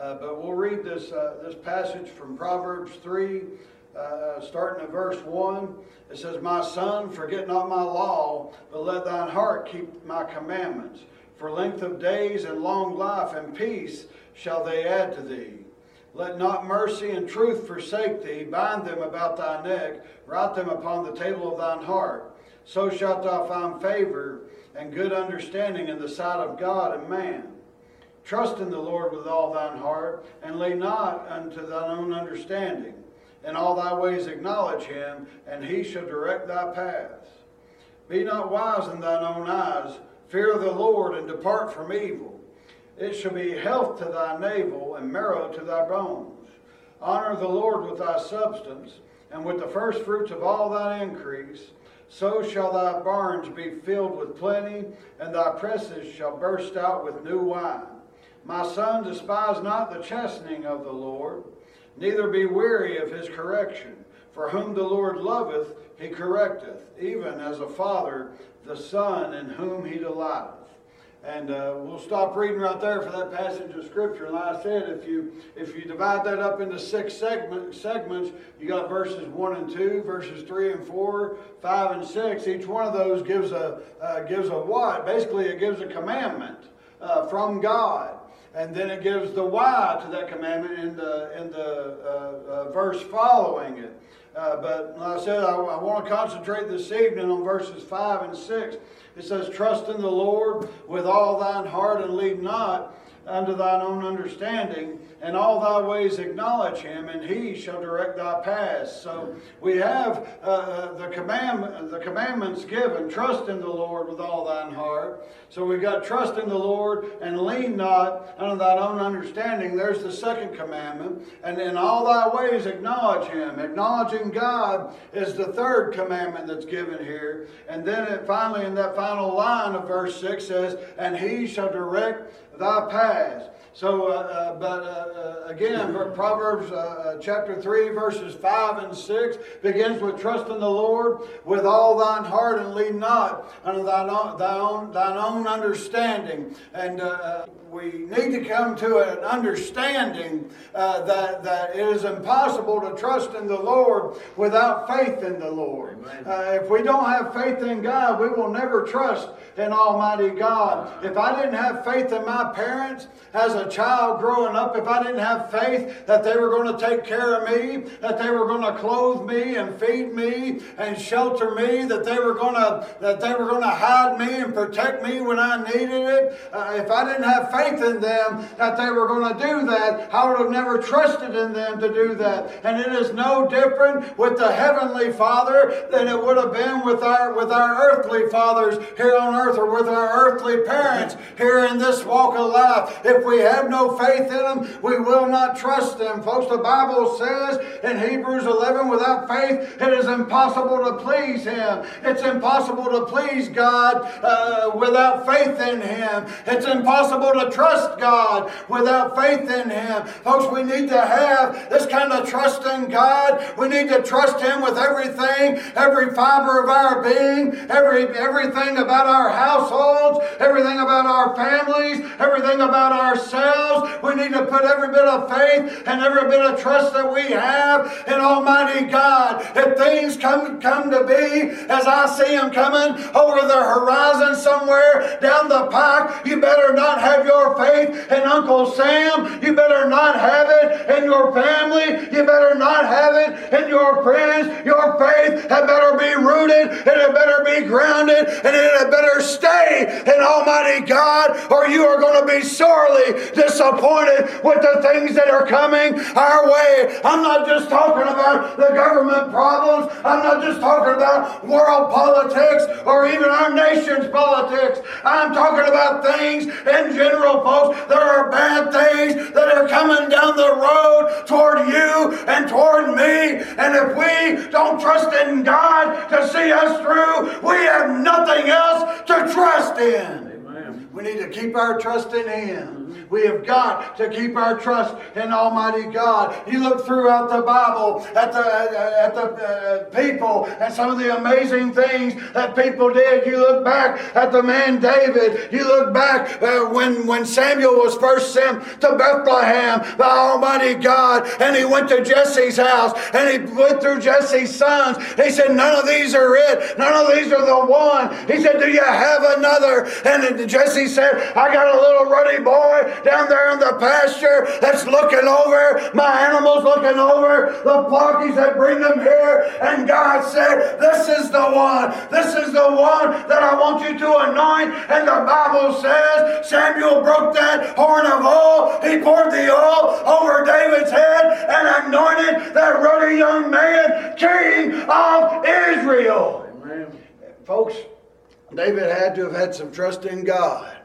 Uh, but we'll read this, uh, this passage from Proverbs 3, uh, uh, starting at verse 1. It says, My son, forget not my law, but let thine heart keep my commandments. For length of days and long life and peace shall they add to thee. Let not mercy and truth forsake thee. Bind them about thy neck, write them upon the table of thine heart. So shalt thou find favor and good understanding in the sight of God and man. Trust in the Lord with all thine heart, and lay not unto thine own understanding. In all thy ways acknowledge him, and he shall direct thy paths. Be not wise in thine own eyes. Fear the Lord, and depart from evil. It shall be health to thy navel, and marrow to thy bones. Honor the Lord with thy substance, and with the first fruits of all thy increase. So shall thy barns be filled with plenty, and thy presses shall burst out with new wine. My son, despise not the chastening of the Lord, neither be weary of his correction. For whom the Lord loveth, he correcteth, even as a father the son in whom he delighteth. And uh, we'll stop reading right there for that passage of scripture. And like I said, if you if you divide that up into six segment, segments, you got verses one and two, verses three and four, five and six. Each one of those gives a uh, gives a what? Basically, it gives a commandment uh, from God and then it gives the why to that commandment in the in the uh, uh, verse following it. Uh, but like I said, I, I want to concentrate this evening on verses five and six. It says, "Trust in the Lord with all thine heart, and lead not unto thine own understanding." And all thy ways acknowledge him, and he shall direct thy paths. So we have uh, uh, the command, the commandments given: trust in the Lord with all thine heart. So we've got trust in the Lord and lean not unto thine own understanding. There's the second commandment, and in all thy ways acknowledge him. Acknowledging God is the third commandment that's given here. And then it finally, in that final line of verse six says, "And he shall direct thy paths." So, uh, uh, but uh, uh again, Proverbs uh, uh, chapter 3, verses 5 and 6 begins with trust in the Lord with all thine heart and lean not unto thine own, thine own, thine own understanding. And we need to come to an understanding uh, that, that it is impossible to trust in the Lord without faith in the Lord. Uh, if we don't have faith in God, we will never trust in Almighty God. If I didn't have faith in my parents as a child growing up, if I didn't have faith that they were going to take care of me, that they were going to clothe me and feed me and shelter me, that they were going to that they were going to hide me and protect me when I needed it, uh, if I didn't have faith in them that they were going to do that, I would have never trusted in them to do that. And it is no different with the heavenly Father than it would have been with our with our earthly fathers here on earth or with our earthly parents here in this walk of life. If we have no faith in them, we will not trust them. Folks, the Bible says in Hebrews 11, without faith, it is impossible to please Him. It's impossible to please God uh, without faith in Him. It's impossible to trust God without faith in Him. Folks, we need to have this kind of trust in God. We need to trust Him with everything, every fiber of our being, every everything about our households, everything about our families, everything about ourselves. We need to put every bit of faith and every bit of trust that we have in Almighty God. If things come come to be as I see them coming over the horizon somewhere down the pike, you better not have your faith in Uncle Sam. You better not have it in your family. You better not have it in your friends. Your faith had better be rooted and it better be grounded and it had better stay in Almighty God or you are going to be sorely disappointed with the things that are coming our way. I'm not just talking about the government problems. I'm not just talking about world politics or even our nation's politics. I'm talking about things in general, folks. There are bad things that are coming down the road toward you and toward me. And if we don't trust in God to see us through, we have nothing else to trust in. We need to keep our trust in Him. We have got to keep our trust in Almighty God. You look throughout the Bible at the, at the uh, people and some of the amazing things that people did. You look back at the man David. You look back uh, when, when Samuel was first sent to Bethlehem by Almighty God and he went to Jesse's house and he went through Jesse's sons. He said, None of these are it. None of these are the one. He said, Do you have another? And Jesse said, I got a little ruddy boy down there in the pasture that's looking over my animals, looking over the flockies that bring them here. And God said, This is the one. This is the one that I want you to anoint. And the Bible says Samuel broke that horn of oil. He poured the oil over David's head and anointed that ruddy young man king of Israel. Amen. Folks, David had to have had some trust in God.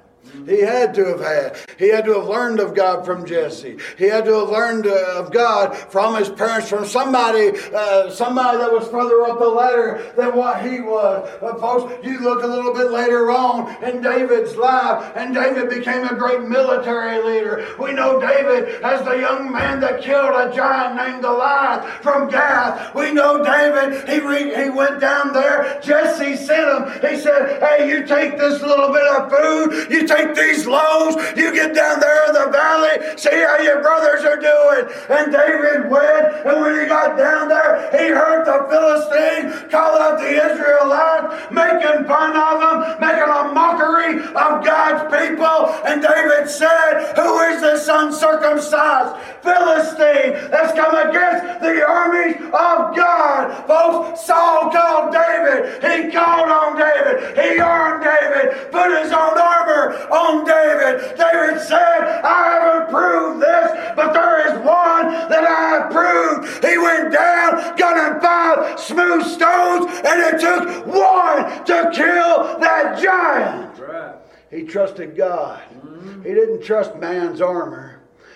He had to have had. He had to have learned of God from Jesse. He had to have learned uh, of God from his parents, from somebody, uh, somebody that was further up the ladder than what he was. But folks, you look a little bit later on in David's life, and David became a great military leader. We know David as the young man that killed a giant named Goliath from Gath. We know David. He re- he went down there. Jesse sent him. He said, "Hey, you take this little bit of food. You take." Take these loaves, you get down there in the valley, see how your brothers are doing. And David went, and when he got down there, he heard the Philistine call out the Israelites, making fun of them, making a mockery of God's people. And David said, Who is this uncircumcised Philistine that's come against the armies of God? Folks, Saul called David. He called on David. He armed David, put his own armor on David. David said, I haven't proved this, but there is one that I have proved. He went down, got him five smooth stones, and it took one to kill that giant. Right. He trusted God. Mm-hmm. He didn't trust man's armor.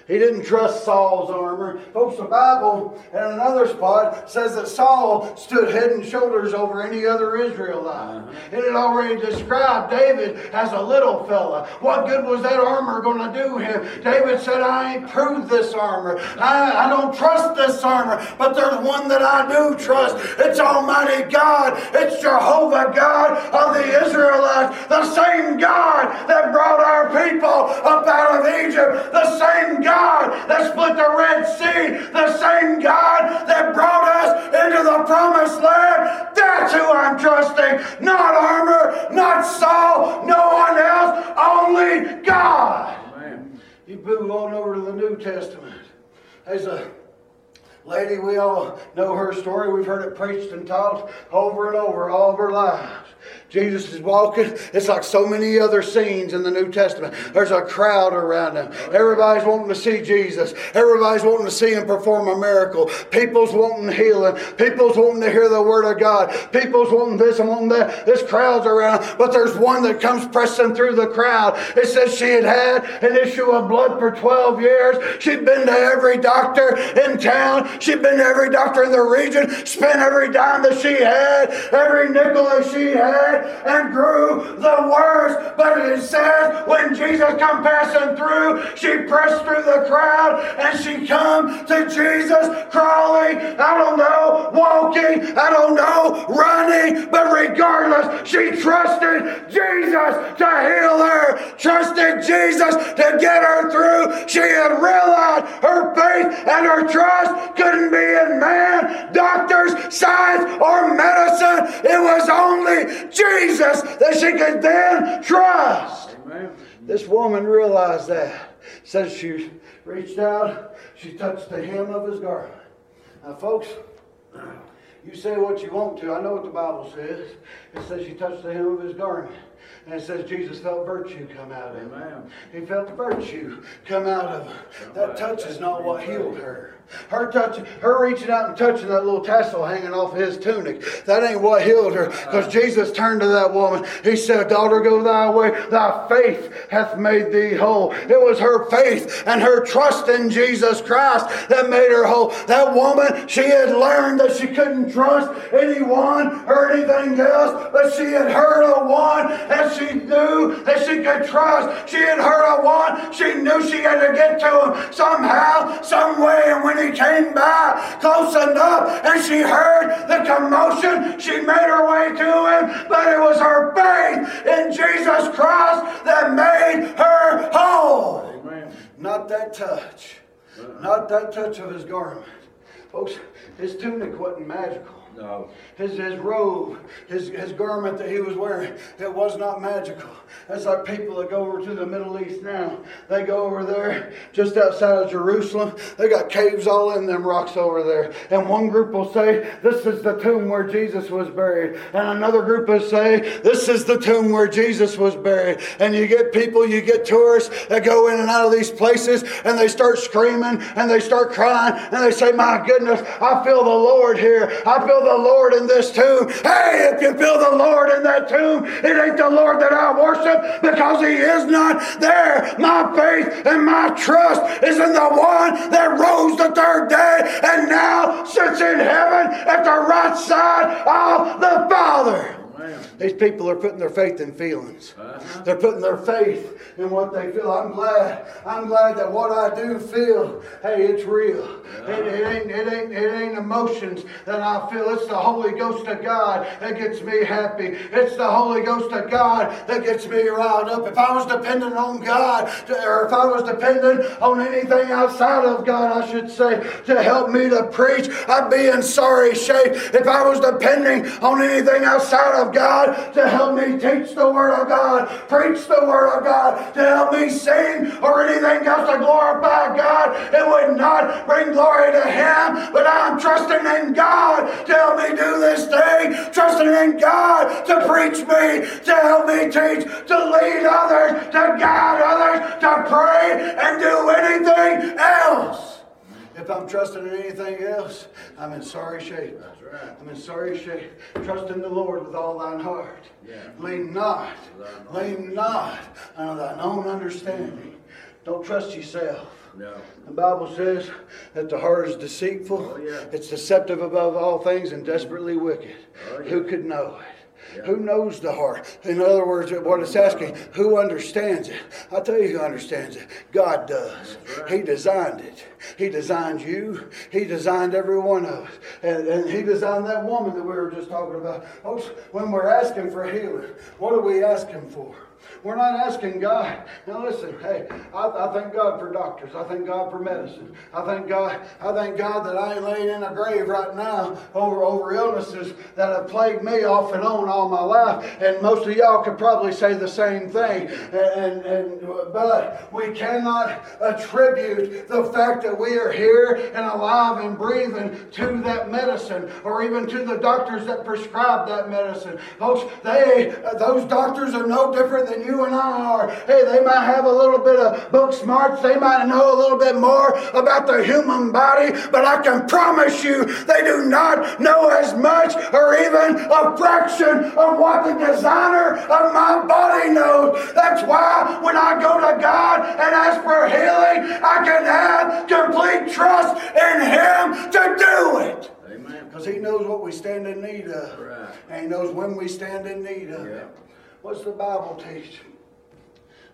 He didn't trust Saul's armor. Folks, the Bible in another spot says that Saul stood head and shoulders over any other Israelite. Uh-huh. It had already described David as a little fella. What good was that armor going to do him? David said, I ain't proved this armor. I, I don't trust this armor, but there's one that I do trust. It's Almighty God. It's Jehovah God of the Israelites, the same God that brought our people up out of Egypt, the same God God that split the Red Sea, the same God that brought us into the promised land. That's who I'm trusting. Not armor, not Saul, no one else, only God. Amen. You move on over to the New Testament. There's a lady, we all know her story. We've heard it preached and taught over and over all of our lives. Jesus is walking. It's like so many other scenes in the New Testament. There's a crowd around him. Everybody's wanting to see Jesus. Everybody's wanting to see him perform a miracle. People's wanting healing. People's wanting to hear the word of God. People's wanting this and wanting that. This crowd's around. But there's one that comes pressing through the crowd. It says she had had an issue of blood for 12 years. She'd been to every doctor in town. She'd been to every doctor in the region. Spent every dime that she had. Every nickel that she had and grew the worse. But it says when Jesus come passing through, she pressed through the crowd and she come to Jesus crawling, I don't know, walking, I don't know, running, but regardless, she trusted Jesus to heal her, trusted Jesus to get her through. She had realized her faith and her trust couldn't be in man, doctors, science, or medicine. It was only Jesus. That she could then trust. Amen. This woman realized that. Says she reached out, she touched the hem of his garment. Now, folks, you say what you want to. I know what the Bible says. It says she touched the hem of his garment. And it says Jesus felt virtue come out of him. Amen. He felt virtue come out of him. That touch is not what healed her. Her touching, her reaching out and touching that little tassel hanging off his tunic. That ain't what healed her. Because Jesus turned to that woman. He said, Daughter, go thy way. Thy faith hath made thee whole. It was her faith and her trust in Jesus Christ that made her whole. That woman, she had learned that she couldn't trust anyone or anything else, but she had heard of one and she knew that she could trust. She had heard of one. She knew she had to get to him somehow, some way. And when he came by close enough and she heard the commotion, she made her way to him. But it was her faith in Jesus Christ that made her whole. Amen. Not that touch. Not that touch of his garment. Folks, his tunic wasn't magical. No. His, his robe, his, his garment that he was wearing, it was not magical. That's like people that go over to the Middle East now. They go over there just outside of Jerusalem. They got caves all in them rocks over there. And one group will say, This is the tomb where Jesus was buried. And another group will say, This is the tomb where Jesus was buried. And you get people, you get tourists that go in and out of these places and they start screaming and they start crying and they say, My goodness, I feel the Lord here. I feel the Lord in this tomb. Hey, if you feel the Lord in that tomb, it ain't the Lord that I worship because He is not there. My faith and my trust is in the one that rose the third day and now sits in heaven at the right side of the Father. These people are putting their faith in feelings. Uh-huh. They're putting their faith in what they feel. I'm glad. I'm glad that what I do feel, hey, it's real. Uh-huh. It, it, ain't, it, ain't, it ain't emotions that I feel. It's the Holy Ghost of God that gets me happy. It's the Holy Ghost of God that gets me riled up. If I was dependent on God, or if I was dependent on anything outside of God, I should say, to help me to preach, I'd be in sorry shape. If I was depending on anything outside of God to help me teach the Word of God, preach the Word of God, to help me sing or anything else to glorify God. It would not bring glory to Him, but I'm trusting in God to help me do this thing, trusting in God to preach me, to help me teach, to lead others, to guide others, to pray and do anything else. If I'm trusting in anything else, I'm in sorry shape. That's Right. I'm in sorry shape. Trust in the Lord with all thine heart. Yeah. Lean not, lean not on thine own understanding. Don't trust yourself. No. The Bible says that the heart is deceitful, oh, yeah. it's deceptive above all things, and desperately wicked. Oh, yeah. Who could know it? Who knows the heart? In other words, what it's asking, who understands it? I'll tell you who understands it. God does. Right. He designed it. He designed you. He designed every one of us. And, and He designed that woman that we were just talking about. Folks, when we're asking for healing, what are we asking for? We're not asking God. Now listen, hey, I, I, thank God for doctors. I thank God for medicine. I thank God. I thank God that I ain't laying in a grave right now over over illnesses that have plagued me off and on all my life. And most of y'all could probably say the same thing. And, and, and but we cannot attribute the fact that we are here and alive and breathing to that medicine or even to the doctors that prescribe that medicine. Folks, they those doctors are no different than you and I are. Hey, they might have a little bit of book smarts, they might know a little bit more about the human body, but I can promise you they do not know as much or even a fraction of what the designer of my body knows. That's why when I go to God and ask for healing, I can have complete trust in Him to do it. Amen. Because He knows what we stand in need of. Right. And He knows when we stand in need of. Yeah. What's the Bible teach?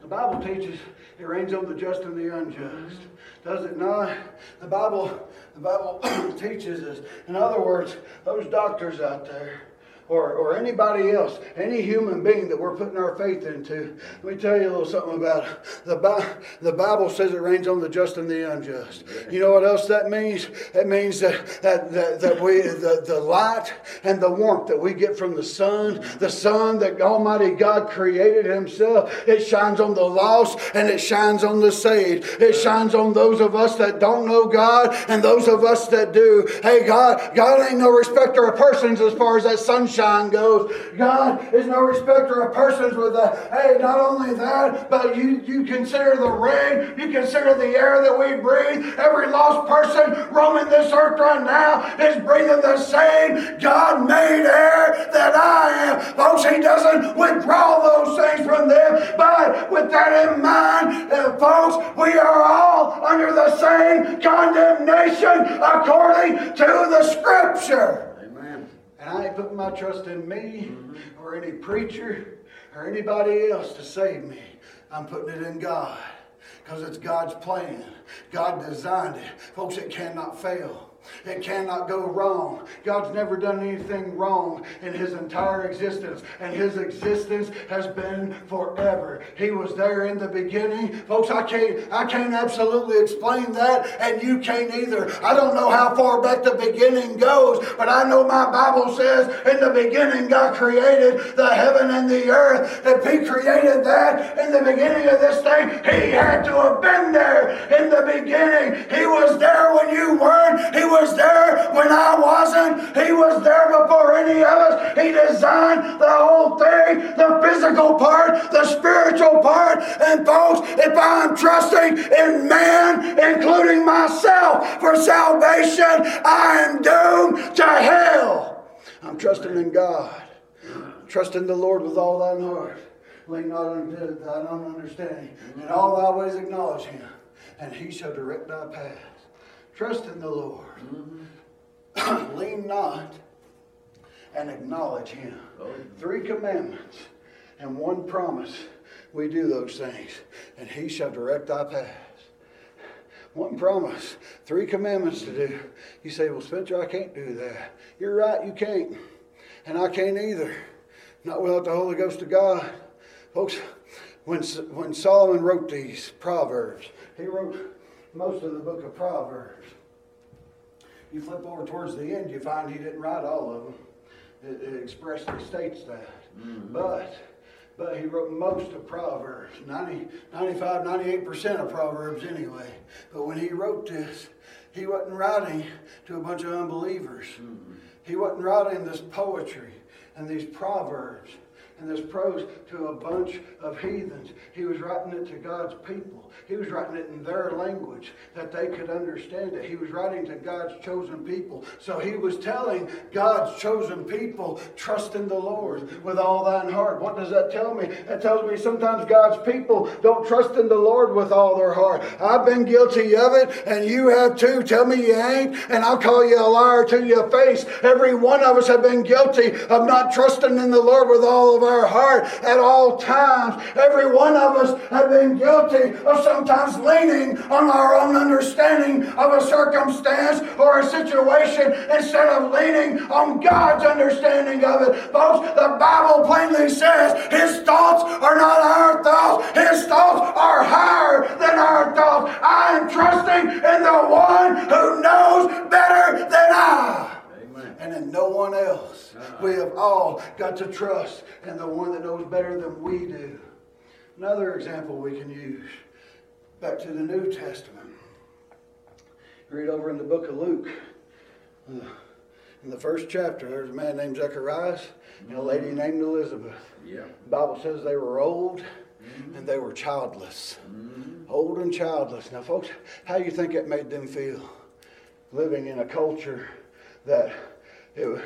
The Bible teaches it rains on the just and the unjust. Does it not? The Bible, the Bible teaches us. In other words, those doctors out there, or, or anybody else, any human being that we're putting our faith into. Let me tell you a little something about it. The, the Bible says it rains on the just and the unjust. You know what else that means? It means that, that, that, that we, the, the light and the warmth that we get from the sun, the sun that Almighty God created Himself, it shines on the lost and it shines on the saved. It shines on those of us that don't know God and those of us that do. Hey, God, God ain't no respecter of persons as far as that sunshine sunshine goes. God is no respecter of persons with that. Hey, not only that, but you, you consider the rain, you consider the air that we breathe. Every lost person roaming this earth right now is breathing the same God made air that I am. Folks, He doesn't withdraw those things from them, but with that in mind, uh, folks, we are all under the same condemnation according to the Scripture. And I ain't putting my trust in me mm-hmm. or any preacher or anybody else to save me. I'm putting it in God because it's God's plan. God designed it. Folks, it cannot fail. It cannot go wrong. God's never done anything wrong in his entire existence, and his existence has been forever. He was there in the beginning. Folks, I can't I can't absolutely explain that, and you can't either. I don't know how far back the beginning goes, but I know my Bible says in the beginning God created the heaven and the earth. If he created that in the beginning of this thing, he had to have been there in the beginning. He was there when you weren't. He was there when I wasn't. He was there before any of us. He designed the whole thing the physical part, the spiritual part. And folks, if I'm trusting in man, including myself, for salvation, I am doomed to hell. I'm trusting in God. Trust in the Lord with all thine heart. Lean not unto thine own understanding. In all thy ways acknowledge him, and he shall direct thy paths. Trust in the Lord. Mm-hmm. Lean not and acknowledge Him. Oh. Three commandments and one promise. We do those things, and He shall direct thy paths. One promise, three commandments to do. You say, Well, Spencer, I can't do that. You're right, you can't. And I can't either. Not without the Holy Ghost of God. Folks, when, when Solomon wrote these Proverbs, he wrote most of the book of Proverbs. You flip over towards the end, you find he didn't write all of them. It, it expressly states that. Mm-hmm. But but he wrote most of Proverbs, 90, 95, 98% of Proverbs anyway. But when he wrote this, he wasn't writing to a bunch of unbelievers. Mm-hmm. He wasn't writing this poetry and these proverbs and this prose to a bunch of heathens. He was writing it to God's people. He was writing it in their language that they could understand it. He was writing to God's chosen people. So he was telling God's chosen people, trust in the Lord with all thine heart. What does that tell me? That tells me sometimes God's people don't trust in the Lord with all their heart. I've been guilty of it, and you have too. Tell me you ain't, and I'll call you a liar to your face. Every one of us have been guilty of not trusting in the Lord with all of our heart at all times. Every one of us have been guilty of sometimes leaning on our own understanding of a circumstance or a situation instead of leaning on God's understanding of it. Folks, the Bible plainly says his thoughts are not our thoughts. His thoughts are higher than our thoughts. I am trusting in the one who knows better than I and in no one else. We have all got to trust in the one that knows better than we do. Another example we can use back to the New Testament. Read over in the book of Luke. Uh, in the first chapter, there's a man named Zacharias and a lady named Elizabeth. Yeah. The Bible says they were old mm-hmm. and they were childless. Mm-hmm. Old and childless. Now, folks, how do you think it made them feel? Living in a culture that it,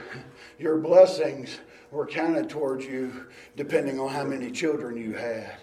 your blessings were counted towards you depending on how many children you had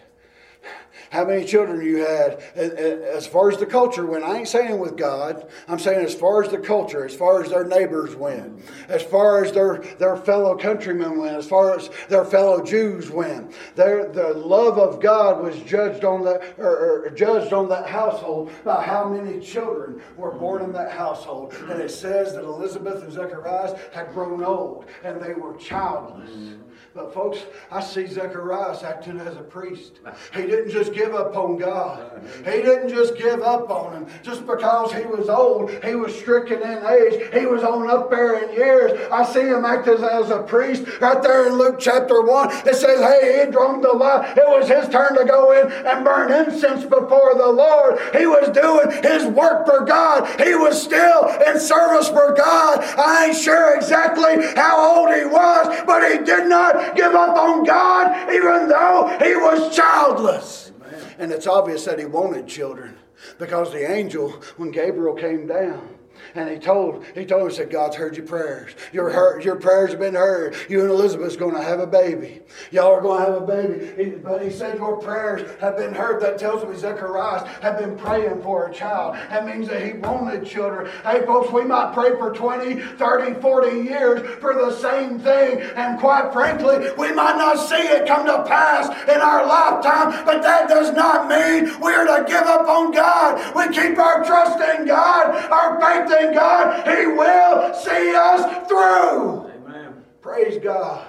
how many children you had. As far as the culture went, I ain't saying with God. I'm saying as far as the culture, as far as their neighbors went, as far as their, their fellow countrymen went, as far as their fellow Jews went. Their, the love of God was judged on that or, er, or er, judged on that household by how many children were born in that household. And it says that Elizabeth and Zacharias had grown old and they were childless. But folks, I see Zacharias acting as a priest. He didn't just give up on God. He didn't just give up on him just because he was old. He was stricken in age. He was on up there in years. I see him acting as, as a priest right there in Luke chapter 1. It says, hey, he drunk the light. It was his turn to go in and burn incense before the Lord. He was doing his work for God. He was still in service for God. I ain't sure exactly how old he was, but he did not give up on God even though he was childless. Amen. And it's obvious that he wanted children because the angel, when Gabriel came down, And he told, he told he said, God's heard your prayers. Your, heard, your prayers have been heard. You and Elizabeth's going to have a baby. Y'all are going to have a baby. He, but he said, your prayers have been heard. That tells me Zacharias had been praying for a child. That means that he wanted children. Hey, folks, we might pray for 20, 30, 40 years for the same thing. And quite frankly, we might not see it come to pass in our lifetime, but that does not mean we're to give up on God. We keep our trust in God, our faith in God. He will see us through. Amen. Praise God.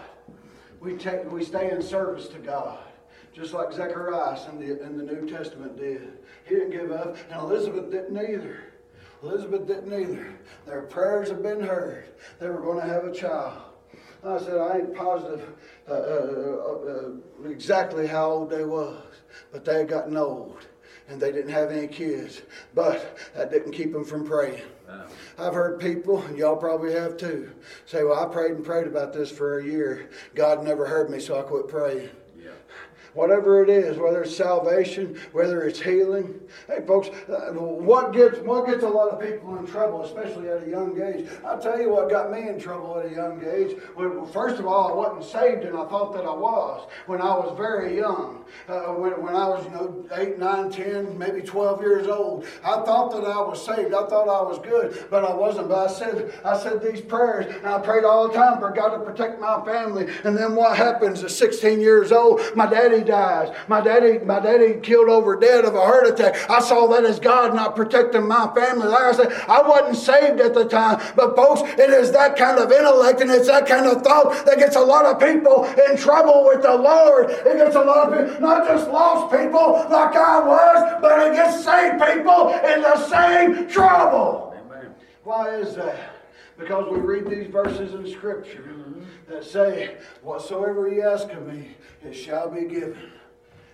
We, take, we stay in service to God, just like Zacharias in the, in the New Testament did. He didn't give up, and Elizabeth didn't either. Elizabeth didn't either. Their prayers have been heard. They were going to have a child. I said, I ain't positive uh, uh, uh, exactly how old they was, but they had gotten old and they didn't have any kids. But that didn't keep them from praying. I've heard people, and y'all probably have too, say, Well, I prayed and prayed about this for a year. God never heard me, so I quit praying whatever it is, whether it's salvation, whether it's healing. Hey, folks, uh, what gets what gets a lot of people in trouble, especially at a young age? I'll tell you what got me in trouble at a young age. First of all, I wasn't saved, and I thought that I was when I was very young. Uh, when, when I was, you know, 8, 9, 10, maybe 12 years old. I thought that I was saved. I thought I was good, but I wasn't. But I said, I said these prayers, and I prayed all the time for God to protect my family. And then what happens at 16 years old? My daddy dies. My daddy, my daddy killed over dead of a heart attack. I saw that as God not protecting my family. Like I said, I wasn't saved at the time, but folks, it is that kind of intellect and it's that kind of thought that gets a lot of people in trouble with the Lord. It gets a lot of people, not just lost people like I was, but it gets saved people in the same trouble. Amen. Why is that? Because we read these verses in Scripture that say, Whatsoever ye ask of me, it shall be given.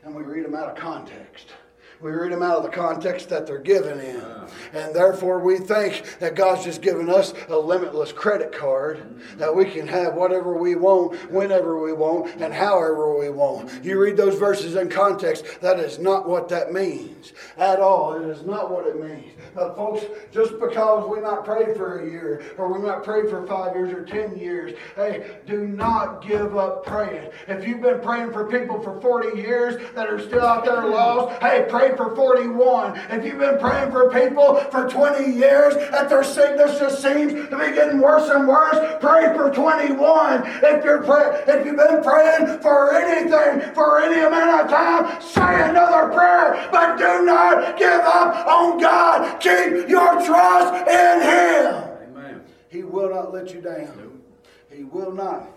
And we read them out of context. We read them out of the context that they're given in. Uh-huh. And therefore, we think that God's just given us a limitless credit card mm-hmm. that we can have whatever we want, whenever we want, and however we want. You read those verses in context, that is not what that means at all. It is not what it means. But, folks, just because we might pray for a year, or we might pray for five years or ten years, hey, do not give up praying. If you've been praying for people for 40 years that are still out there lost, hey, pray for 41. If you've been praying for people for 20 years that their sickness just seems to be getting worse and worse, pray for 21. If you're pray- if you've been praying for anything for any amount of time, say another prayer, but do not give up on God. Keep your trust in Him. Amen. He will not let you down. He will not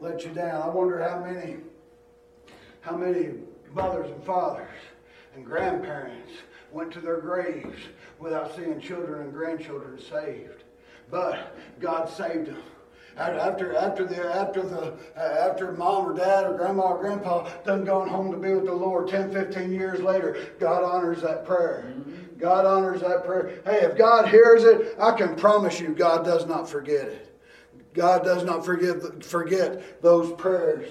let you down. I wonder how many how many mothers and fathers and grandparents went to their graves without seeing children and grandchildren saved. But God saved them. After, after, the, after, the, after mom or dad or grandma or grandpa done gone home to be with the Lord 10, 15 years later, God honors that prayer. God honors that prayer. Hey, if God hears it, I can promise you God does not forget it. God does not forget, forget those prayers.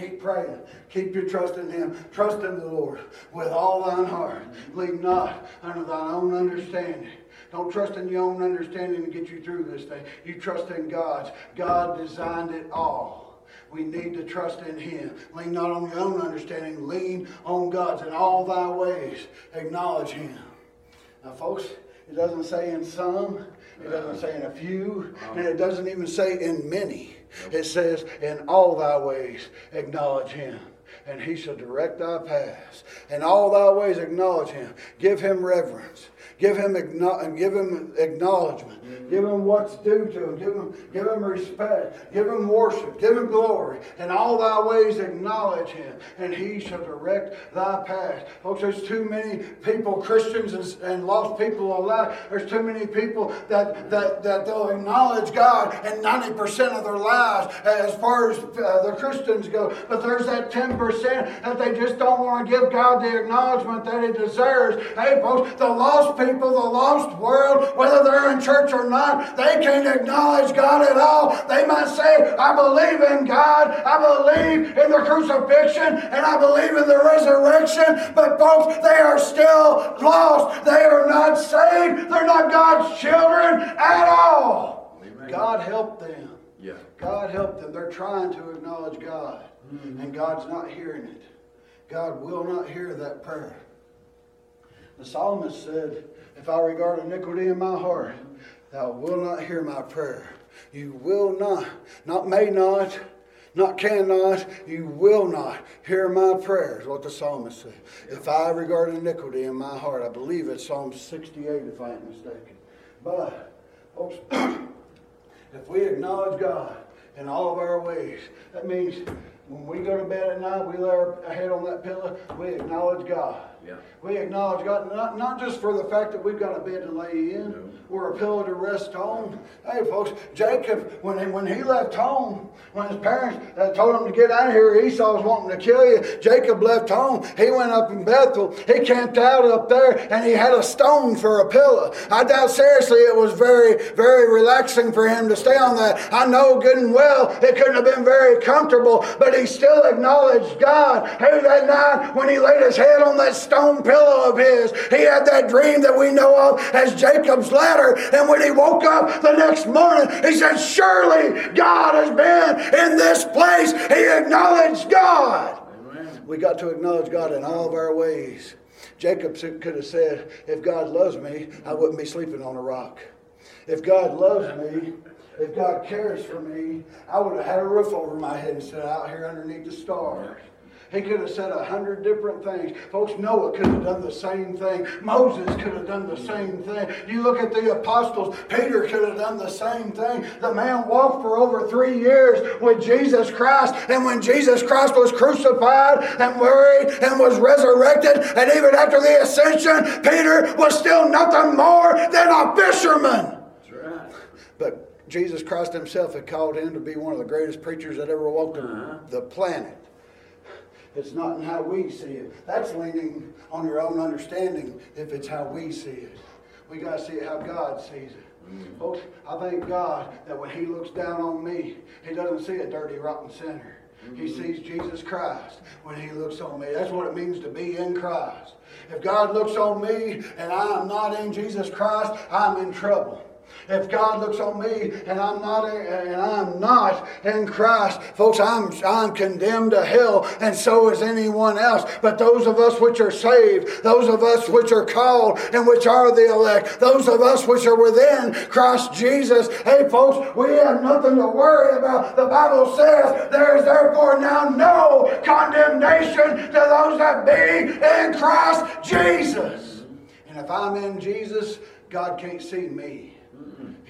Keep praying. Keep your trust in Him. Trust in the Lord with all thine heart. Lean not unto thine own understanding. Don't trust in your own understanding to get you through this thing. You trust in God's. God designed it all. We need to trust in Him. Lean not on your own understanding. Lean on God's. In all thy ways, acknowledge Him. Now, folks, it doesn't say in some, it doesn't say in a few, and it doesn't even say in many. It says, In all thy ways acknowledge him, and he shall direct thy paths. In all thy ways acknowledge him. Give him reverence. Give him, give him acknowledgement. Give him what's due to him. Give him, give him respect. Give him worship. Give him glory. In all thy ways acknowledge him, and he shall direct thy path. Folks, there's too many people, Christians and, and lost people alike. There's too many people that, that, that they'll acknowledge God in 90% of their lives as far as uh, the Christians go. But there's that 10% that they just don't want to give God the acknowledgement that he deserves. Hey, folks, the lost people, the lost world, whether they're in church or not, they can't acknowledge God at all. They might say, I believe in God, I believe in the crucifixion, and I believe in the resurrection, but folks, they are still lost. They are not saved. They're not God's children at all. Amen. God help them. Yeah. God help them. They're trying to acknowledge God, mm-hmm. and God's not hearing it. God will not hear that prayer. The psalmist said, If I regard iniquity in my heart, thou wilt not hear my prayer. You will not, not may not, not cannot, you will not hear my prayers, what the psalmist said. If I regard iniquity in my heart, I believe it's Psalm 68 if I ain't mistaken. But, folks, if we acknowledge God in all of our ways, that means when we go to bed at night, we lay our head on that pillow, we acknowledge God. Yeah. We acknowledge God, not, not just for the fact that we've got a bed to lay in No. or a pillow to rest on. Hey, folks, Jacob, when he, when he left home, when his parents uh, told him to get out of here, Esau was wanting to kill you. Jacob left home. He went up in Bethel. He camped out up there and he had a stone for a pillow. I doubt seriously it was very, very relaxing for him to stay on that. I know good and well it couldn't have been very comfortable, but he still acknowledged God. Hey, that night when he laid his head on that stone pillow of his, he had that dream that we know of as Jacob's ladder. And when he woke up the next morning, he said, Surely God has been in this place. He acknowledged God. Amen. We got to acknowledge God in all of our ways. Jacob could have said, If God loves me, I wouldn't be sleeping on a rock. If God loves me, if God cares for me, I would have had a roof over my head instead of out here underneath the stars. He could have said a hundred different things. Folks, Noah could have done the same thing. Moses could have done the same thing. You look at the apostles, Peter could have done the same thing. The man walked for over three years with Jesus Christ, and when Jesus Christ was crucified and buried and was resurrected, and even after the ascension, Peter was still nothing more than a fisherman. That's right. But Jesus Christ himself had called him to be one of the greatest preachers that ever walked Uh-huh. the planet. It's not in how we see it. That's leaning on your own understanding if it's how we see it. We got to see it how God sees it. Mm. Folks, I thank God that when He looks down on me, He doesn't see a dirty, rotten sinner. He mm-hmm. sees Jesus Christ when He looks on me. That's what it means to be in Christ. If God looks on me and I am not in Jesus Christ, I'm in trouble. If God looks on me and I'm not and I'm not in Christ, folks, I'm I'm condemned to hell, and so is anyone else. But those of us which are saved, those of us which are called and which are the elect, those of us which are within Christ Jesus, hey folks, we have nothing to worry about. The Bible says there is therefore now no condemnation to those that be in Christ Jesus. And if I'm in Jesus, God can't see me.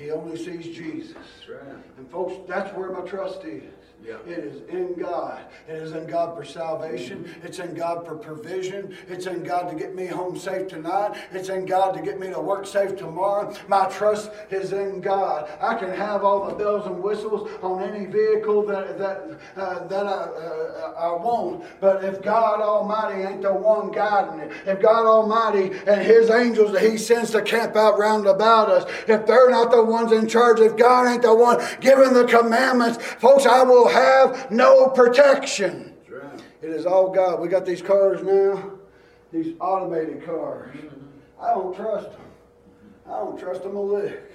He only sees Jesus. Right. And folks, that's where my trust is. Yeah. It is in God. It is in God for salvation. It's in God for provision. It's in God to get me home safe tonight. It's in God to get me to work safe tomorrow. My trust is in God. I can have all the bells and whistles on any vehicle that that uh, that I, uh, I want, but if God Almighty ain't the one guiding it, if God Almighty and His angels that He sends to camp out round about us, if they're not the ones in charge, if God ain't the one giving the commandments, folks, I will have no protection. Right. It is all God. We got these cars now, these automated cars. I don't trust them. I don't trust them a lick.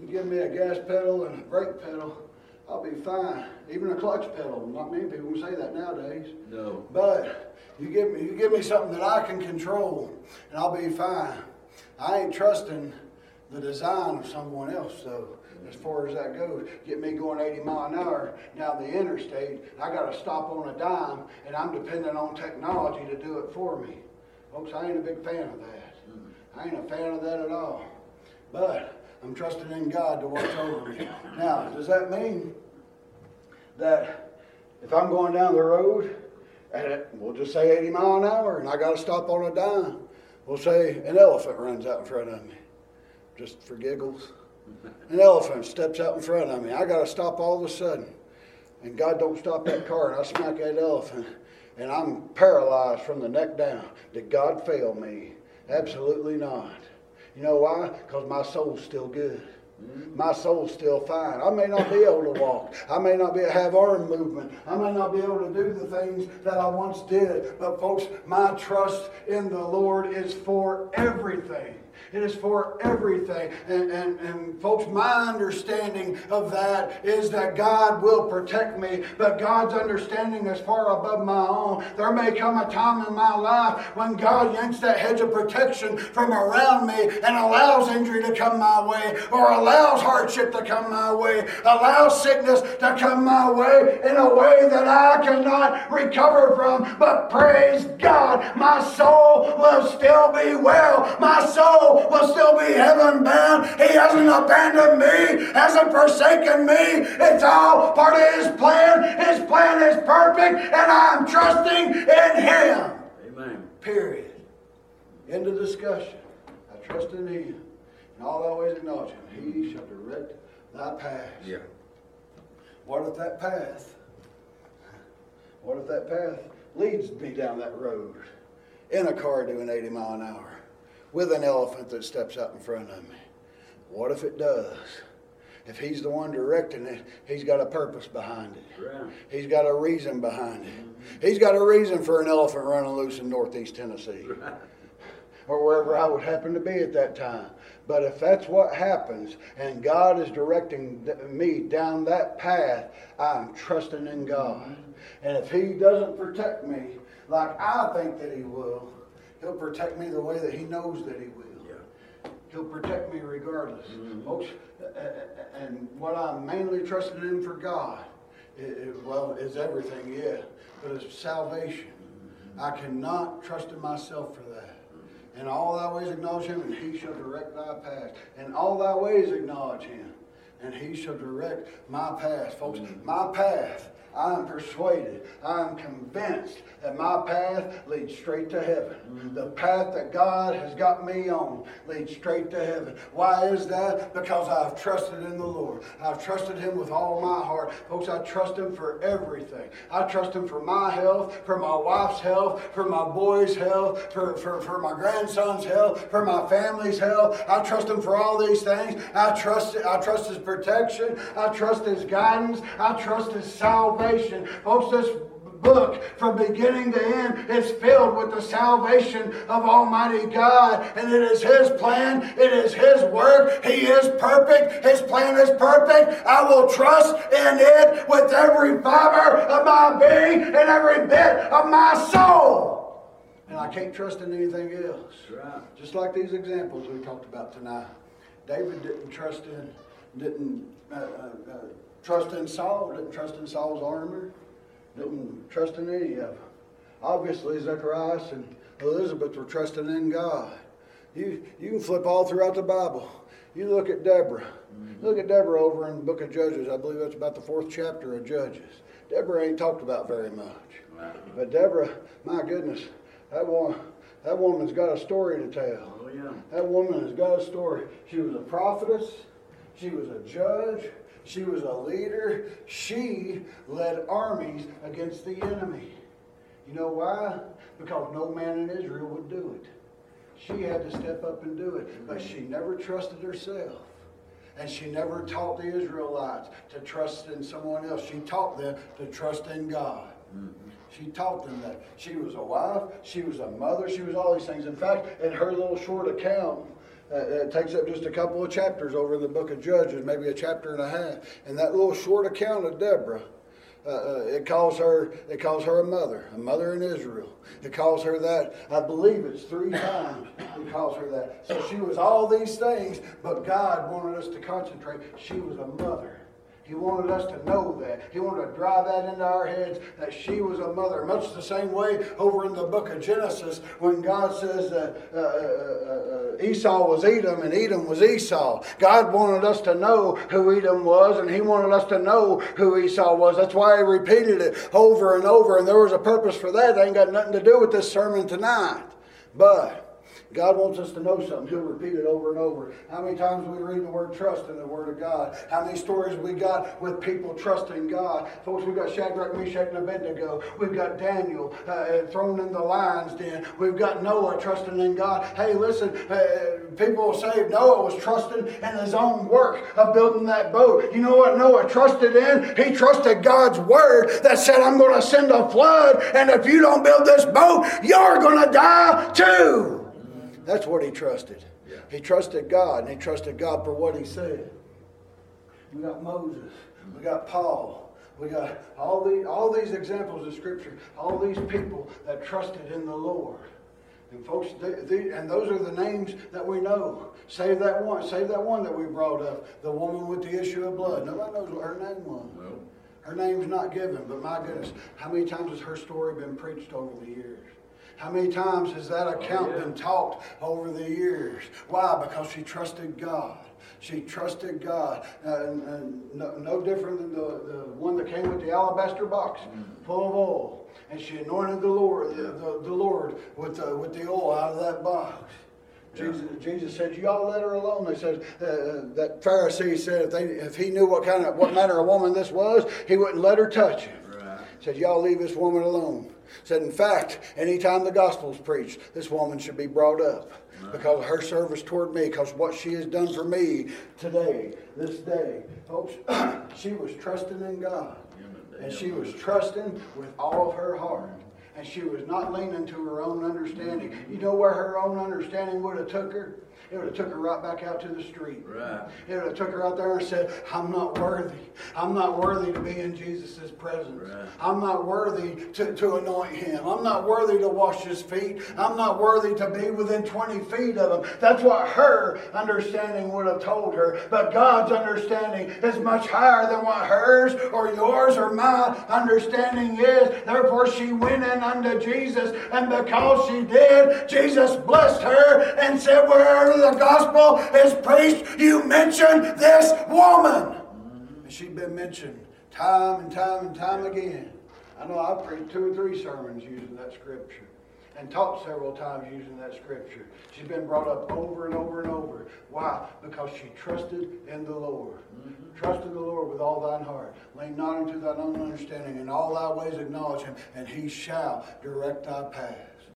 You give me a gas pedal and a brake pedal, I'll be fine. Even a clutch pedal. Not many people can say that nowadays. No. But you give me you give me something that I can control, and I'll be fine. I ain't trusting the design of someone else though. As far as that goes, get me going 80 mile an hour down the interstate. I got to stop on a dime, and I'm dependent on technology to do it for me. Folks, I ain't a big fan of that. I ain't a fan of that at all. But I'm trusting in God to watch over me. Now, does that mean that if I'm going down the road, it, we'll just say 80 mile an hour, and I got to stop on a dime, we'll say an elephant runs out in front of me, just for giggles. An elephant steps out in front of me. I got to stop all of a sudden, and God don't stop that car, and I smack that elephant, and I'm paralyzed from the neck down. Did God fail me? Absolutely not. You know why? Because my soul's still good. Mm-hmm. My soul's still fine. I may not be able to walk. I may not be able to have arm movement. I may not be able to do the things that I once did. But folks, my trust in the Lord is for everything. It is for everything. And, and, and folks, my understanding of that is that God will protect me, but God's understanding is far above my own. There may come a time in my life when God yanks that hedge of protection from around me and allows injury to come my way, or allows hardship to come my way, allows sickness to come my way in a way that I cannot recover from. But praise God, my soul will still be well. My soul will still be heaven bound. He hasn't abandoned me, hasn't forsaken me. It's all part of His plan. His plan is perfect, and I'm trusting in Him. Amen. Period. End of discussion. I trust in Him. And all thy ways acknowledge Him. He shall direct thy path. Yeah. What if that path, what if that path leads me down that road in a car doing 80 mile an hour with an elephant that steps out in front of me? What if it does? If he's the one directing it, he's got a purpose behind it. Right. He's got a reason behind it. He's got a reason for an elephant running loose in northeast Tennessee Right. or wherever I would happen to be at that time. But if that's what happens and God is directing me down that path, I'm trusting in God. Mm-hmm. And if He doesn't protect me like I think that He will, He'll protect me the way that He knows that He will. Yeah. He'll protect me regardless. Folks, uh, uh, and what I'm mainly trusting in for God, well, is everything, yeah, but it's salvation. I cannot trust in myself for that. And all thy ways acknowledge him, and he shall direct thy path. And all thy ways acknowledge him, and he shall direct my path. Folks, my path, I am persuaded, I am convinced that my path leads straight to heaven. The path that God has got me on leads straight to heaven. Why is that? Because I've trusted in the Lord. I've trusted him with all my heart. Folks, I trust him for everything. I trust him for my health, for my wife's health, for my boys' health, for, for, for my grandson's health, for my family's health. I trust him for all these things. I trust I trust his protection. I trust his guidance. I trust his salvation. Folks, this book from beginning to end is filled with the salvation of Almighty God. And it is His plan, it is His work. He is perfect, His plan is perfect. I will trust in it with every fiber of my being and every bit of my soul. And I can't trust in anything else. Right. Just like these examples we talked about tonight. David didn't trust in, didn't uh, uh, uh, trust in Saul, didn't trust in Saul's armor, didn't trust in any of them. Obviously, Zacharias and Elizabeth were trusting in God. You, you can flip all throughout the Bible. You look at Deborah. Look at Deborah over in the book of Judges. I believe that's about the fourth chapter of Judges. Deborah ain't talked about very much. Right. But Deborah, my goodness, that one, that woman's got a story to tell. Oh, yeah. That woman has got a story. She was a prophetess. She was a judge. She was a leader. She led armies against the enemy. You know why? Because no man in Israel would do it. She had to step up and do it. But she never trusted herself. And she never taught the Israelites to trust in someone else. She taught them to trust in God. She taught them that. She was a wife, she was a mother, she was all these things. In fact, in her little short account, uh, it takes up just a couple of chapters over in the book of Judges, maybe a chapter and a half. And that little short account of Deborah, uh, uh, it calls her it calls her a mother, a mother in Israel. It calls her that. I believe it's three times. It calls her that. So she was all these things, but God wanted us to concentrate. She was a mother. He wanted us to know that. He wanted to drive that into our heads that she was a mother. Much the same way over in the book of Genesis when God says that uh, uh, uh, Esau was Edom and Edom was Esau. God wanted us to know who Edom was and He wanted us to know who Esau was. That's why He repeated it over and over. And there was a purpose for that. That ain't got nothing to do with this sermon tonight. But God wants us to know something. He'll repeat it over and over. How many times we read the word trust in the Word of God? How many stories we got with people trusting God? Folks, we've got Shadrach, Meshach, and Abednego. We've got Daniel uh, thrown in the lion's den. We've got Noah trusting in God. Hey, listen, uh, people say Noah was trusting in his own work of building that boat. You know what Noah trusted in? He trusted God's Word that said, I'm going to send a flood, and if you don't build this boat, you're going to die too. That's what he trusted. He trusted God, and he trusted God for what he said. We got Moses, we got Paul, we got all these, all these examples of Scripture, all these people that trusted in the Lord. And folks, they, they, and those are the names that we know. Save that one, save that one that we brought up, the woman with the issue of blood. Nobody knows what her name was. No. Her name's not given, but my goodness, how many times has her story been preached over the years? How many times has that account yeah. been taught over the years? Why? Because she trusted God. She trusted God. Uh, and, and no, no different than the, the one that came with the alabaster box full of oil. And she anointed the Lord, the, the, the Lord with the, with the oil out of that box. Jesus, Jesus said, "You all let her alone." They said uh, that Pharisee said if, they, if he knew what kind of what manner of woman this was, he wouldn't let her touch him. Right. Said, "Y'all leave this woman alone." Said, "In fact, anytime the gospel's preached, this woman should be brought up because of her service toward me, because what she has done for me today, this day, folks. she was trusting in God, and she was trusting with all of her heart." And she was not leaning to her own understanding. You know where her own understanding would have took her? It would have took her right back out to the street. Right. It would have took her out there and said, I'm not worthy. I'm not worthy to be in Jesus' presence. Right. I'm not worthy to, to anoint him. I'm not worthy to wash his feet. I'm not worthy to be within 20 feet of him. That's what her understanding would have told her. But God's understanding is much higher than what hers or yours or my understanding is. Therefore, she went in unto Jesus, and because she did, Jesus blessed her and said, Wherever the gospel is preached, you mention this woman. And she'd been mentioned time and time and time again. I know I've preached two or three sermons using that scripture and taught several times using that scripture. She's been brought up over and over and over. Why? Because she trusted in the Lord. Mm-hmm. Trust in the Lord with all thine heart. Lean not unto thine own understanding. In all thy ways acknowledge him, and he shall direct thy path.